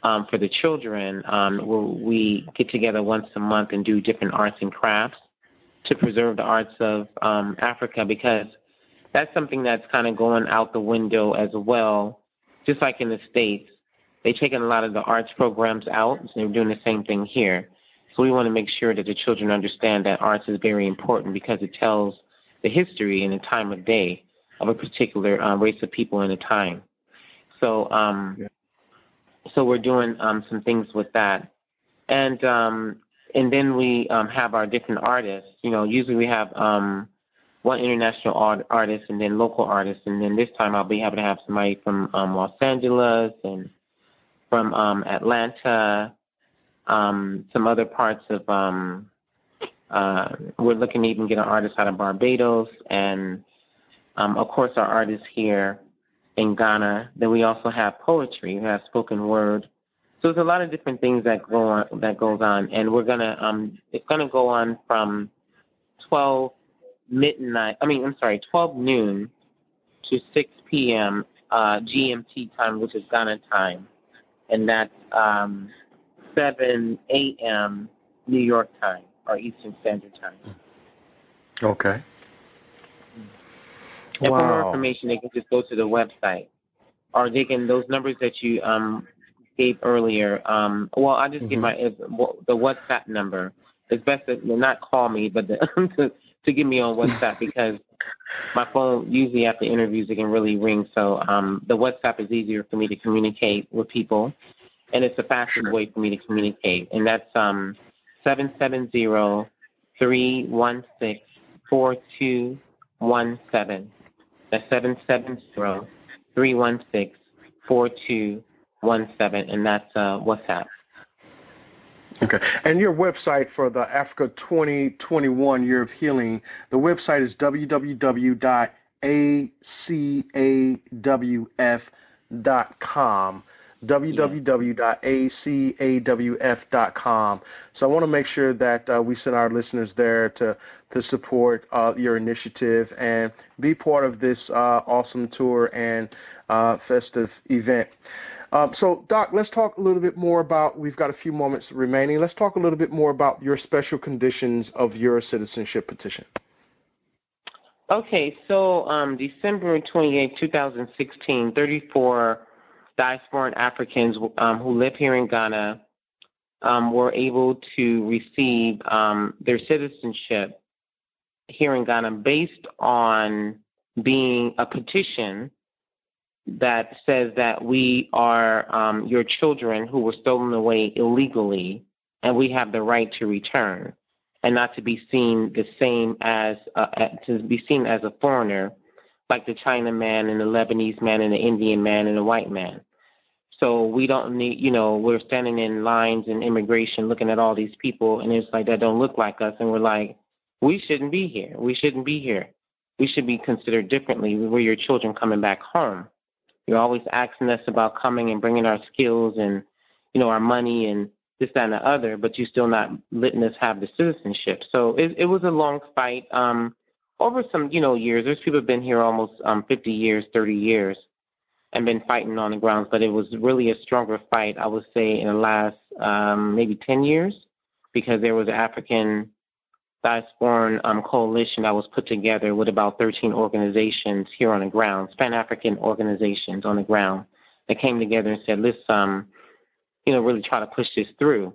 um, for the children um, where we get together once a month and do different arts and crafts to preserve the arts of um, Africa because that's something that's kind of going out the window as well. Just like in the States, they've taken a lot of the arts programs out, so they're doing the same thing here. So we want to make sure that the children understand that arts is very important because it tells the history and the time of day of a particular um, race of people in a time. So, um, yeah. so we're doing um, some things with that, and um, and then we um, have our different artists. You know, usually we have um, one international art, artist and then local artists, and then this time I'll be happy to have somebody from um, Los Angeles and from um, Atlanta, um, some other parts of. Um, uh, we're looking to even get an artist out of Barbados, and um, of course our artists here in Ghana. Then we also have poetry. We have spoken word. So there's a lot of different things that go on that goes on, and we're gonna um, it's gonna go on from 12 midnight. I mean, I'm sorry, 12 noon to 6 p.m. Uh, GMT time, which is Ghana time, and that's um, 7 a.m. New York time or Eastern Standard Time. Okay. And wow. for more information, they can just go to the website, or they can those numbers that you um, gave earlier. Um, well, I'll just mm-hmm. give my the WhatsApp number. It's best to not call me, but the, to get me on WhatsApp because my phone usually after interviews it can really ring. So um, the WhatsApp is easier for me to communicate with people, and it's the fastest sure. way for me to communicate, and that's um seven seven zero three one six four two one seven. That's seven seven zero three one six four two one seven, and that's uh, WhatsApp. Okay. And your website for the Africa 2021 Year of Healing, the website is www.acawf.com www.acawf.com. So I want to make sure that uh, we send our listeners there to to support uh, your initiative and be part of this uh, awesome tour and uh, festive event. Um, so, Doc, let's talk a little bit more about. We've got a few moments remaining. Let's talk a little bit more about your special conditions of your citizenship petition. Okay, so um, December 28, 2016, 34 diasporan Africans um, who live here in Ghana um, were able to receive um, their citizenship here in Ghana based on being a petition that says that we are um, your children who were stolen away illegally, and we have the right to return, and not to be seen the same as uh, to be seen as a foreigner, like the China man and the Lebanese man and the Indian man and the white man. So we don't need, you know, we're standing in lines in immigration looking at all these people, and it's like that don't look like us, and we're like, we shouldn't be here. We shouldn't be here. We should be considered differently. We're your children coming back home. You're always asking us about coming and bringing our skills and, you know, our money and this, that, and the other, but you're still not letting us have the citizenship. So it, it was a long fight. Um, over some, you know, years. There's people have been here almost um, 50 years, 30 years and been fighting on the grounds, but it was really a stronger fight, I would say, in the last um, maybe 10 years, because there was an African diasporan um, coalition that was put together with about 13 organizations here on the ground, Pan African organizations on the ground, that came together and said, let's, um, you know, really try to push this through.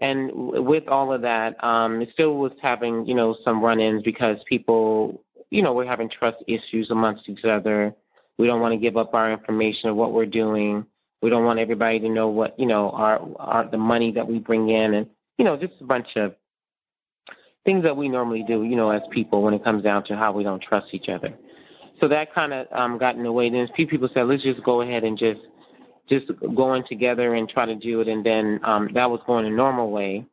And with all of that, um, it still was having, you know, some run-ins because people, you know, were having trust issues amongst each other we don't want to give up our information of what we're doing. We don't want everybody to know what you know our, our the money that we bring in, and you know just a bunch of things that we normally do, you know, as people when it comes down to how we don't trust each other. So that kind of um, got in the way. Then a few people said, let's just go ahead and just just go in together and try to do it. And then um, that was going a normal way,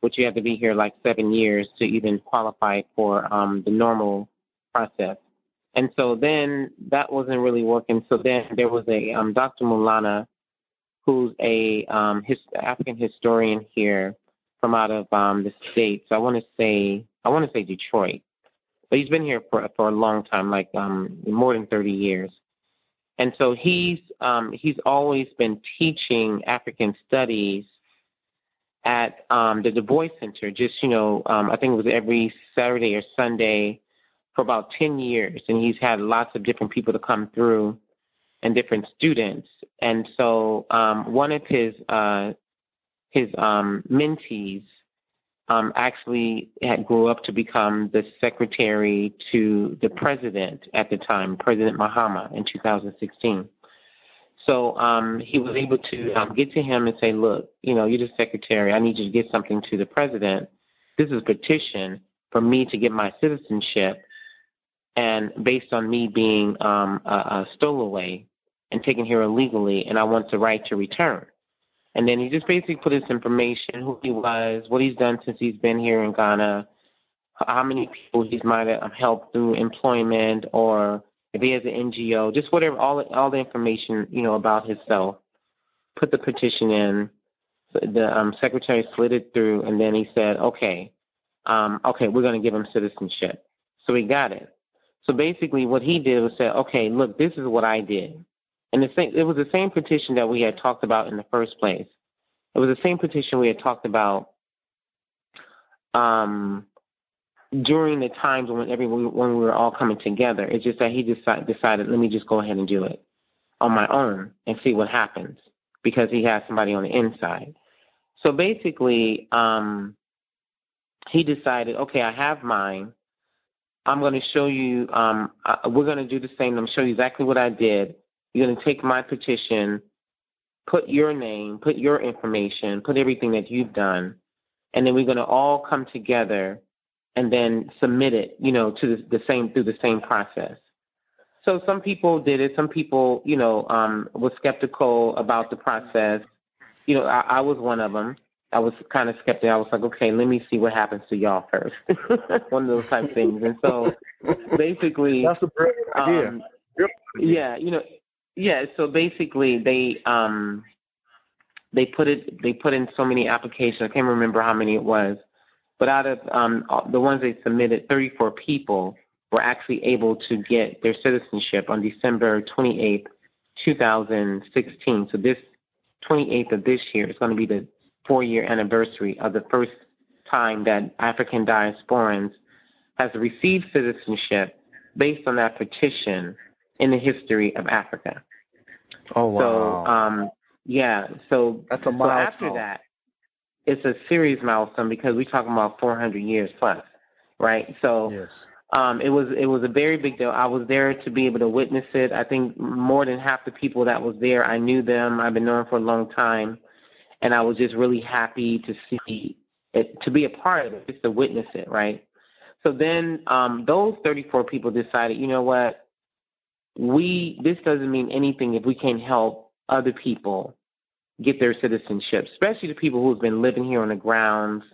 which you have to be here like seven years to even qualify for um, the normal process. And so then that wasn't really working. So then there was a um, Dr. Mulana, who's a um, his, African historian here from out of um, the states. I want to say I want to say Detroit, but he's been here for for a long time, like um, more than 30 years. And so he's um, he's always been teaching African studies at um, the Du Bois Center. Just you know, um, I think it was every Saturday or Sunday for about 10 years, and he's had lots of different people to come through and different students. And so um, one of his uh, his um, mentees um, actually had grew up to become the secretary to the president at the time, President Mahama, in 2016. So um, he was able to um, get to him and say, "Look, you know, you're the secretary. I need you to get something to the president. This is a petition for me to get my citizenship and based on me being um, a, a stowaway and taken here illegally, and I want the right to return. And then he just basically put his information, who he was, what he's done since he's been here in Ghana, how many people he's might have helped through employment, or if he has an NGO, just whatever, all all the information you know about himself. Put the petition in. The um, secretary slid it through, and then he said, "Okay, um, okay, we're going to give him citizenship." So he got it. So basically, what he did was say, okay, look, this is what I did. And the same, it was the same petition that we had talked about in the first place. It was the same petition we had talked about um, during the times when everyone when we were all coming together. It's just that he decided, decided, let me just go ahead and do it on my own and see what happens because he has somebody on the inside. So basically, um, he decided, okay, I have mine. I'm going to show you, um, uh, we're going to do the same. I'm going to show you exactly what I did. You're going to take my petition, put your name, put your information, put everything that you've done, and then we're going to all come together and then submit it, you know, to the, the same through the same process. So some people did it. Some people, you know, um, were skeptical about the process. You know, I, I was one of them. I was kind of skeptical. I was like, okay, let me see what happens to y'all first. One of those type things. And so basically, that's a brilliant idea. Um, yeah, you know, yeah. So basically, they um they put it they put in so many applications. I can't remember how many it was, but out of um the ones they submitted, 34 people were actually able to get their citizenship on December 28th, 2016. So this 28th of this year is going to be the four year anniversary of the first time that African diasporans has received citizenship based on that petition in the history of Africa. Oh wow! So um, yeah, so that's a milestone. So after that, it's a serious milestone because we're talking about 400 years plus, right? So yes. um, it was it was a very big deal. I was there to be able to witness it. I think more than half the people that was there, I knew them. I've been knowing for a long time and I was just really happy to see it, to be a part of it, just to witness it, right? So then um, those 34 people decided, you know what, we this doesn't mean anything if we can't help other people get their citizenship, especially the people who've been living here on the grounds,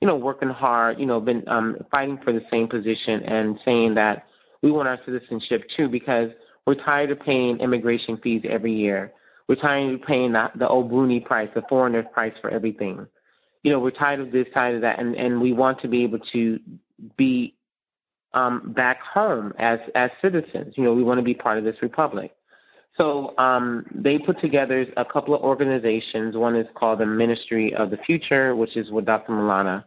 you know, working hard, you know, been um, fighting for the same position and saying that we want our citizenship too because we're tired of paying immigration fees every year. We're tired of paying the, the obroni price, the foreigner's price for everything. You know, we're tired of this, tired of that, and, and we want to be able to be um, back home as as citizens. You know, we want to be part of this republic. So um, they put together a couple of organizations. One is called the Ministry of the Future, which is with Dr. Milana.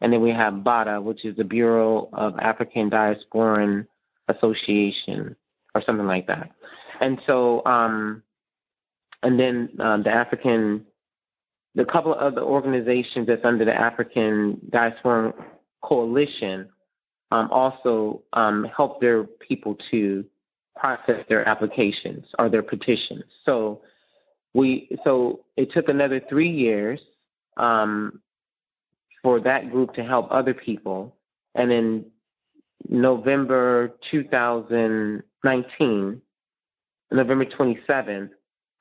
and then we have BADA, which is the Bureau of African Diasporan Association, or something like that. And so, um, and then uh, the African, the couple of other organizations that's under the African Diaspora Coalition um, also um, help their people to process their applications or their petitions. So we so it took another three years um, for that group to help other people, and in November 2019, November 27th,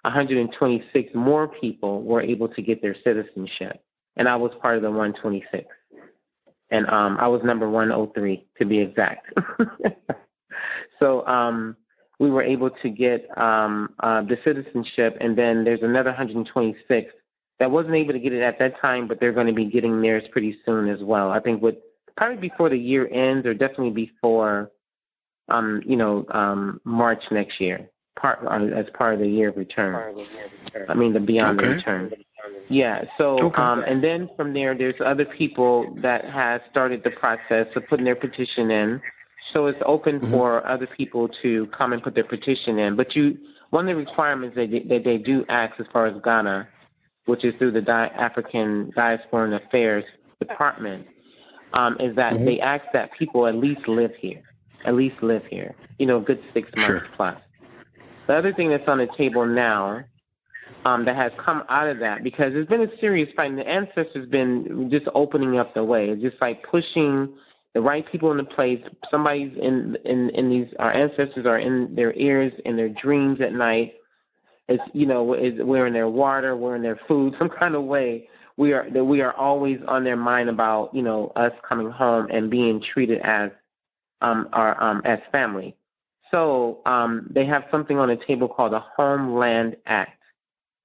126 more people were able to get their citizenship, and I was part of the 126, and um, I was number 103 to be exact. so um, we were able to get um, uh, the citizenship, and then there's another 126 that wasn't able to get it at that time, but they're going to be getting theirs pretty soon as well. I think with probably before the year ends, or definitely before, um, you know, um, March next year, part uh, as part of the year of return. I mean, the beyond okay. the return. Yeah. So, okay. um, and then from there, there's other people that has started the process of putting their petition in. So it's open mm-hmm. for other people to come and put their petition in. But you, one of the requirements that they, that they do ask as far as Ghana, which is through the Di- African Diaspora Affairs Department, um, is that mm-hmm. they ask that people at least live here, at least live here, you know, a good six months sure. plus. The other thing that's on the table now um, that has come out of that, because it's been a serious fight, and the ancestors been just opening up the way. It's just like pushing the right people in the place. Somebody's in in in these. Our ancestors are in their ears, in their dreams at night. It's you know, is we're in their water, we're in their food, some kind of way. We are that we are always on their mind about you know us coming home and being treated as um our um as family. So um they have something on the table called the Homeland Act,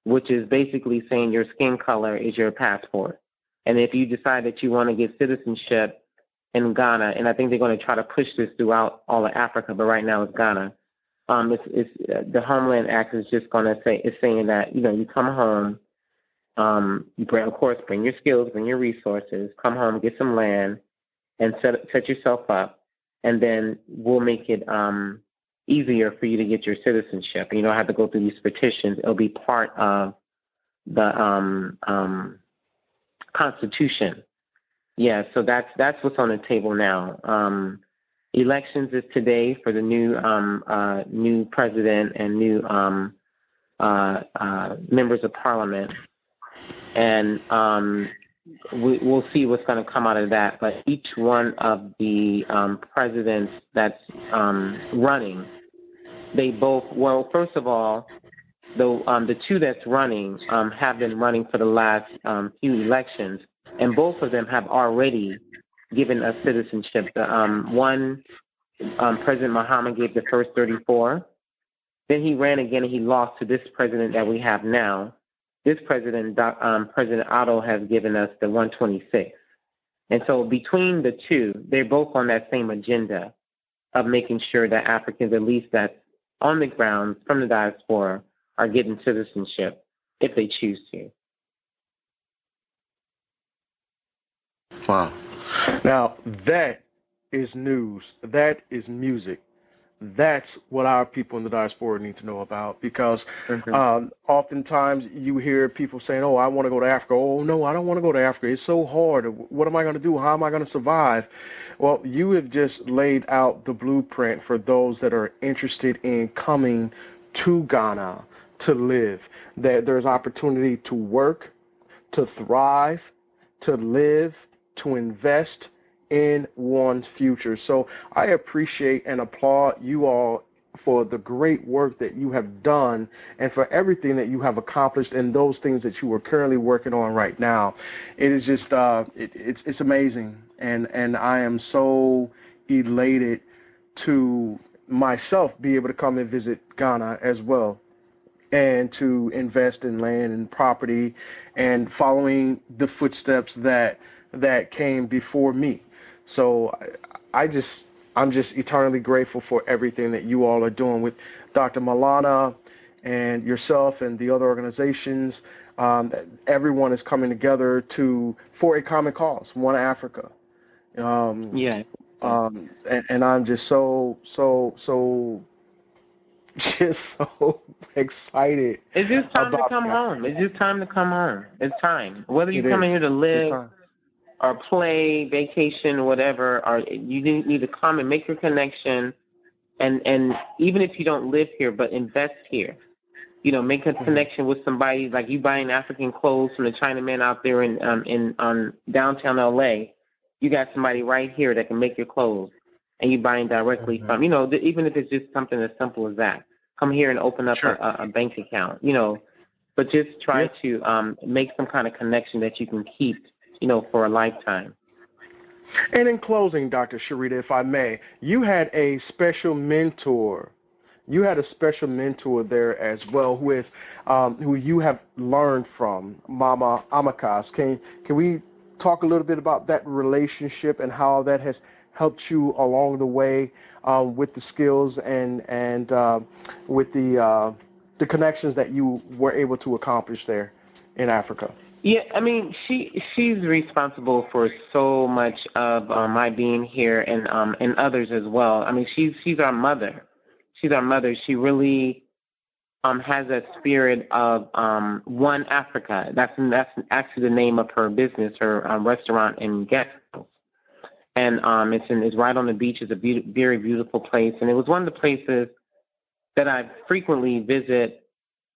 which is basically saying your skin color is your passport. And if you decide that you want to get citizenship in Ghana, and I think they're going to try to push this throughout all of Africa, but right now it's Ghana. Um, it's, it's uh, the Homeland Act is just going to say it's saying that you know you come home, um, you bring of course bring your skills, bring your resources, come home, get some land, and set set yourself up, and then we'll make it um, easier for you to get your citizenship. You don't have to go through these petitions. It'll be part of the um, um, Constitution yeah, so that's that's what's on the table now. Um, elections is today for the new um, uh, new president and new um, uh, uh, members of parliament, and um, we, will see what's going to come out of that. But each one of the um, presidents that's um, running, they both well, first of all, the um, the two that's running um, have been running for the last um, few elections and both of them have already given us citizenship. Um, one, um, President Mahama gave the first 34. Then he ran again and he lost to this president that we have now. This president, um, President Addo, has given us the 126. And so between the two, they're both on that same agenda of making sure that Africans, at least that's on the ground from the diaspora, are getting citizenship if they choose to. Wow. Now, that is news. That is music. That's what our people in the diaspora need to know about because mm-hmm. um, oftentimes you hear people saying, Oh, I want to go to Africa. Oh, no, I don't want to go to Africa. It's so hard. What am I going to do? How am I going to survive? Well, you have just laid out the blueprint for those that are interested in coming to Ghana to live. That there's opportunity to work, to thrive, to live, to invest in one's future. So I appreciate and applaud you all for the great work that you have done and for everything that you have accomplished and those things that you are currently working on right now. It is just uh, it, it's it's amazing, and and I am so elated to myself be able to come and visit Ghana as well and to invest in land and property and following the footsteps that that came before me. So I, just I'm just eternally grateful for everything that you all are doing with Dr. Malana and yourself and the other organizations. Um, everyone is coming together to for a common cause, one Africa. Um, yeah. Um, and, and I'm just so so so just so excited. It's just time to come that. home. It's just time to come home. It's time. Whether you come in here to live or play, vacation, whatever, or you need to come and make your connection, and and even if you don't live here, but invest here. You know, make a mm-hmm. connection with somebody like you buying African clothes from the Chinaman out there in um in um downtown LA. You got somebody right here that can make your clothes, and you buying directly mm-hmm. from. You know, even if it's just something as simple as that. Come here and open up sure. a, a bank account. You know, but just try yeah. to um make some kind of connection that you can keep you know, for a lifetime. And in closing, Dr. Sharita, if I may, you had a special mentor. You had a special mentor there as well, who is um, who you have learned from, Mama Imakus. Can can we talk a little bit about that relationship and how that has helped you along the way um, with the skills and and uh, with the uh, the connections that you were able to accomplish there in Africa? Yeah, I mean, she she's responsible for so much of um, my being here and um and others as well. I mean, she's she's our mother. She's our mother. She really um has that spirit of um One Africa. That's that's actually the name of her business, her um, restaurant and guest. And um it's in it's right on the beach. It's a be- very beautiful place, and it was one of the places that I frequently visit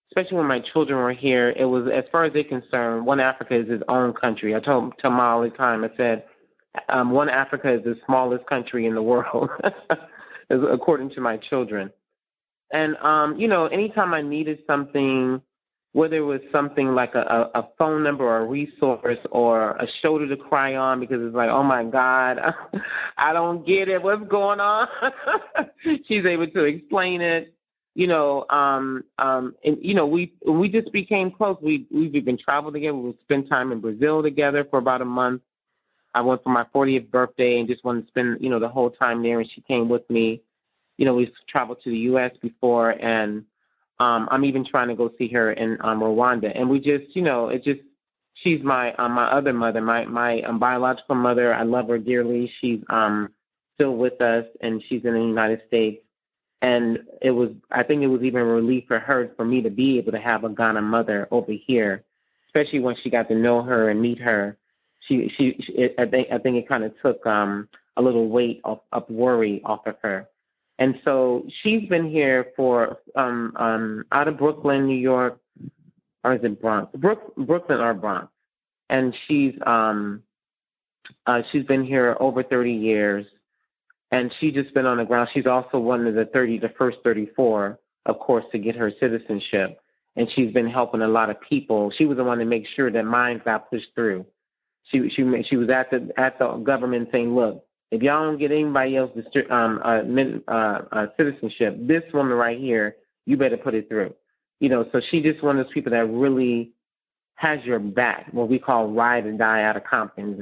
especially when my children were here, it was as far as they're concerned, one Africa is its own country. I told them all the time, I said, um, one Africa is the smallest country in the world, according to my children. And um, you know, anytime I needed something, whether it was something like a, a, a phone number or a resource or a shoulder to cry on because it's like, oh my God, I don't get it. What's going on? She's able to explain it you know, um, um, and you know, we we just became close. We we've been traveled together. We spent time in Brazil together for about a month. I went for my 40th birthday and just wanted to spend, you know, the whole time there. And she came with me. You know, we've traveled to the U.S. before, and um, I'm even trying to go see her in um, Rwanda. And we just, you know, it just she's my um, my other mother, my my um, biological mother. I love her dearly. She's um still with us, and she's in the United States and it was I think it was even a relief for her for me to be able to have a Ghana mother over here, especially when she got to know her and meet her. She she, she it, I think I think it kind of took um a little weight off of worry off of her. And so she's been here for um um out of Brooklyn, New York, or is it Bronx? Brook, Brooklyn or Bronx. And she's um uh she's been here over 30 years and she just been on the ground. She's also one of the 30, the first 34, of course, to get her citizenship, and she's been helping a lot of people. She was the one to make sure that mine got pushed through. She she she was at the at the government saying, look, if y'all don't get anybody else um, uh, uh, uh, citizenship, this woman right here, you better put it through. You know, so she just one of those people that really has your back, what we call ride or die out of Compton,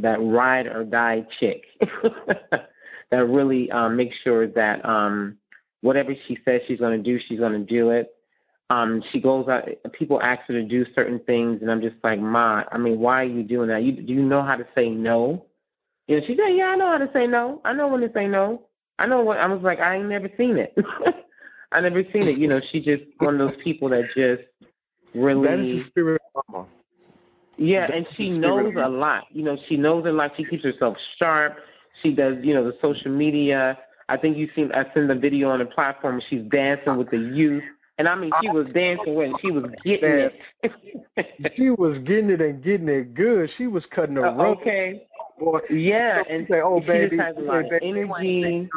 that ride or die chick. that really um, makes sure that um, whatever she says she's going to do, she's going to do it. Um, she goes out. People ask her to do certain things, and I'm just like, Ma, I mean, why are you doing that? You do you know how to say no? You know, she said, Yeah, I know how to say no. I know when to say no. I know what. I was like, I ain't never seen it. I never seen it. You know, she just one of those people that just really. That is the spirit of mama. Yeah, and she knows a lot. You know, she knows a lot. She keeps herself sharp. She does, you know, the social media. I think you've seen I seen the video on the platform. She's dancing with the youth. And I mean, she was dancing when she was getting it. she was getting it and getting it good. She was cutting the uh, rope. Okay. Boy, yeah, and say, "Oh, she baby, just has a lot of energy.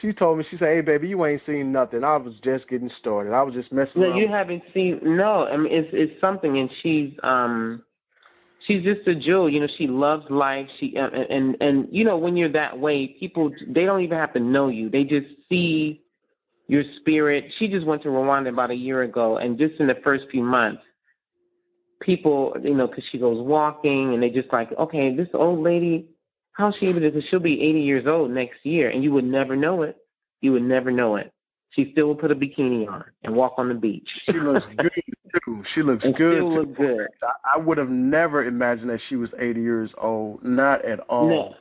She told me, she said, "Hey, baby, you ain't seen nothing. I was just getting started. I was just messing." No, around. you haven't seen. No, I mean it's it's something, and she's um, she's just a jewel. You know, she loves life. She uh, and and, and you know when you're that way, people they don't even have to know you. They just see your spirit. She just went to Rwanda about a year ago, and just in the first few months, people, you know, because she goes walking, and they just like, okay, this old lady, how's she able to? Cause she'll be 80 years old next year, and you would never know it. You would never know it. She still will put a bikini on and walk on the beach. She looks too. She looks and good. Still too. look good. I, I would have never imagined that she was 80 years old. Not at all. No.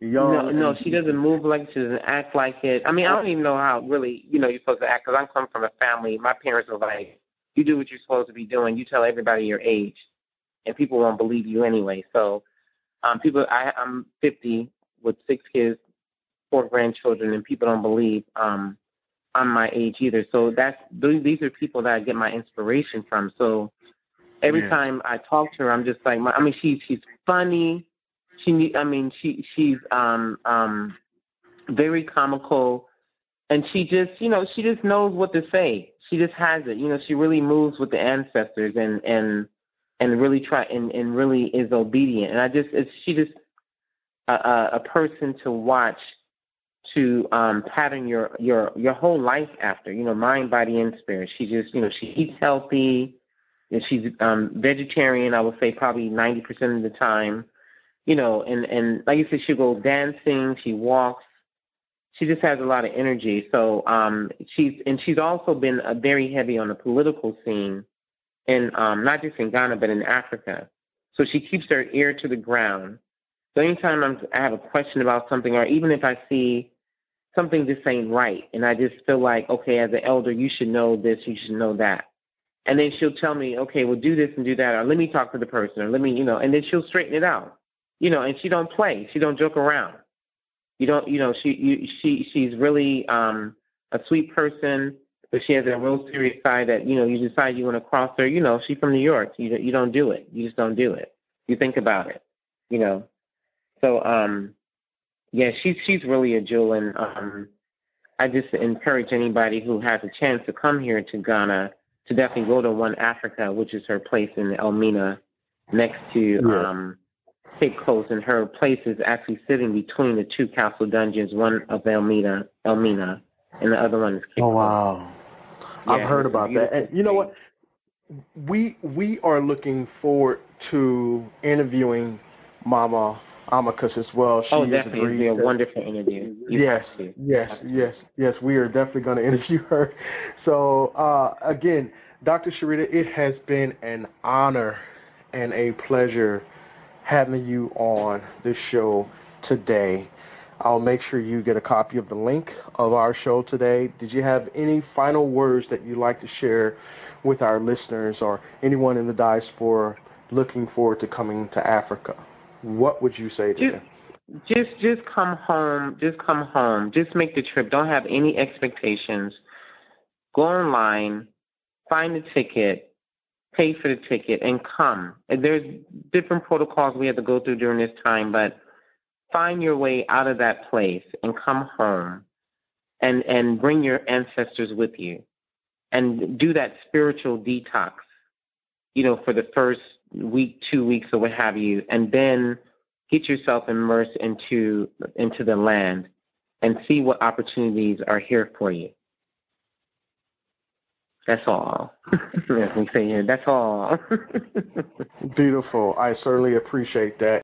Young. No, no, she doesn't move like she doesn't act like it. I mean, I don't even know how really, you know, you're supposed to act. Because I come from a family. My parents were like, "You do what you're supposed to be doing. You tell everybody your age, and people won't believe you anyway." So, um, people, I, I'm 50 with six kids, four grandchildren, and people don't believe um, I'm my age either. So that's these these are people that I get my inspiration from. So every Yeah. time I talk to her, I'm just like, my, I mean, she's she's funny. She, I mean, she she's um um very comical, and she just you know she just knows what to say. She just has it. You know, she really moves with the ancestors and and and really try and and really is obedient. And I just it's she just a, a, a person to watch to um pattern your your your whole life after you know mind body and spirit. She just you know she eats healthy and she's um vegetarian i would say probably ninety percent of the time you know and and like you said she goes dancing she walks she just has a lot of energy. So um she's and she's also been uh, very heavy on the political scene in um not just in ghana but in africa. So she keeps her ear to the ground. So anytime I'm, I have a question about something, or even if I see something just ain't right, and I just feel like, okay, as an elder, you should know this, you should know that, and then she'll tell me, okay, well, do this and do that, or let me talk to the person, or let me, you know, and then she'll straighten it out, you know, and she don't play, she don't joke around, you don't, you know, she, you, she, she's really um a sweet person, but she has a real serious side that, you know, you decide you want to cross her, you know, she's from New York, you you don't do it, you just don't do it, you think about it, you know. So um yeah, she's she's really a jewel and um I just encourage anybody who has a chance to come here to Ghana to definitely go to One Africa, which is her place in Elmina next to Yeah. um Cape Coast and her place is actually sitting between the two castle dungeons, one of Elmina Elmina and the other one is Cape Oh wow. I've heard about that. And you know what? We we are looking forward to interviewing Mama Imakus as well. She Oh, definitely. Agreed be a wonderful interview. You yes, yes, yes, yes. We are definitely going to interview her. So uh, again, Dr. Sharita, it has been an honor and a pleasure having you on this show today. I'll make sure you get a copy of the link of our show today. Did you have any final words that you'd like to share with our listeners or anyone in the diaspora looking forward to coming to Africa? What would you say to Just, them? just, just come home. Just come home. Just make the trip. Don't have any expectations. Go online, find the ticket, pay for the ticket, and come. And there's different protocols we have to go through during this time, but find your way out of that place and come home, and and bring your ancestors with you, and do that spiritual detox. You know, for the first week, two weeks, or what have you, and then get yourself immersed into into the land and see what opportunities are here for you. That's all. As we say here, that's all. Beautiful. I certainly appreciate that.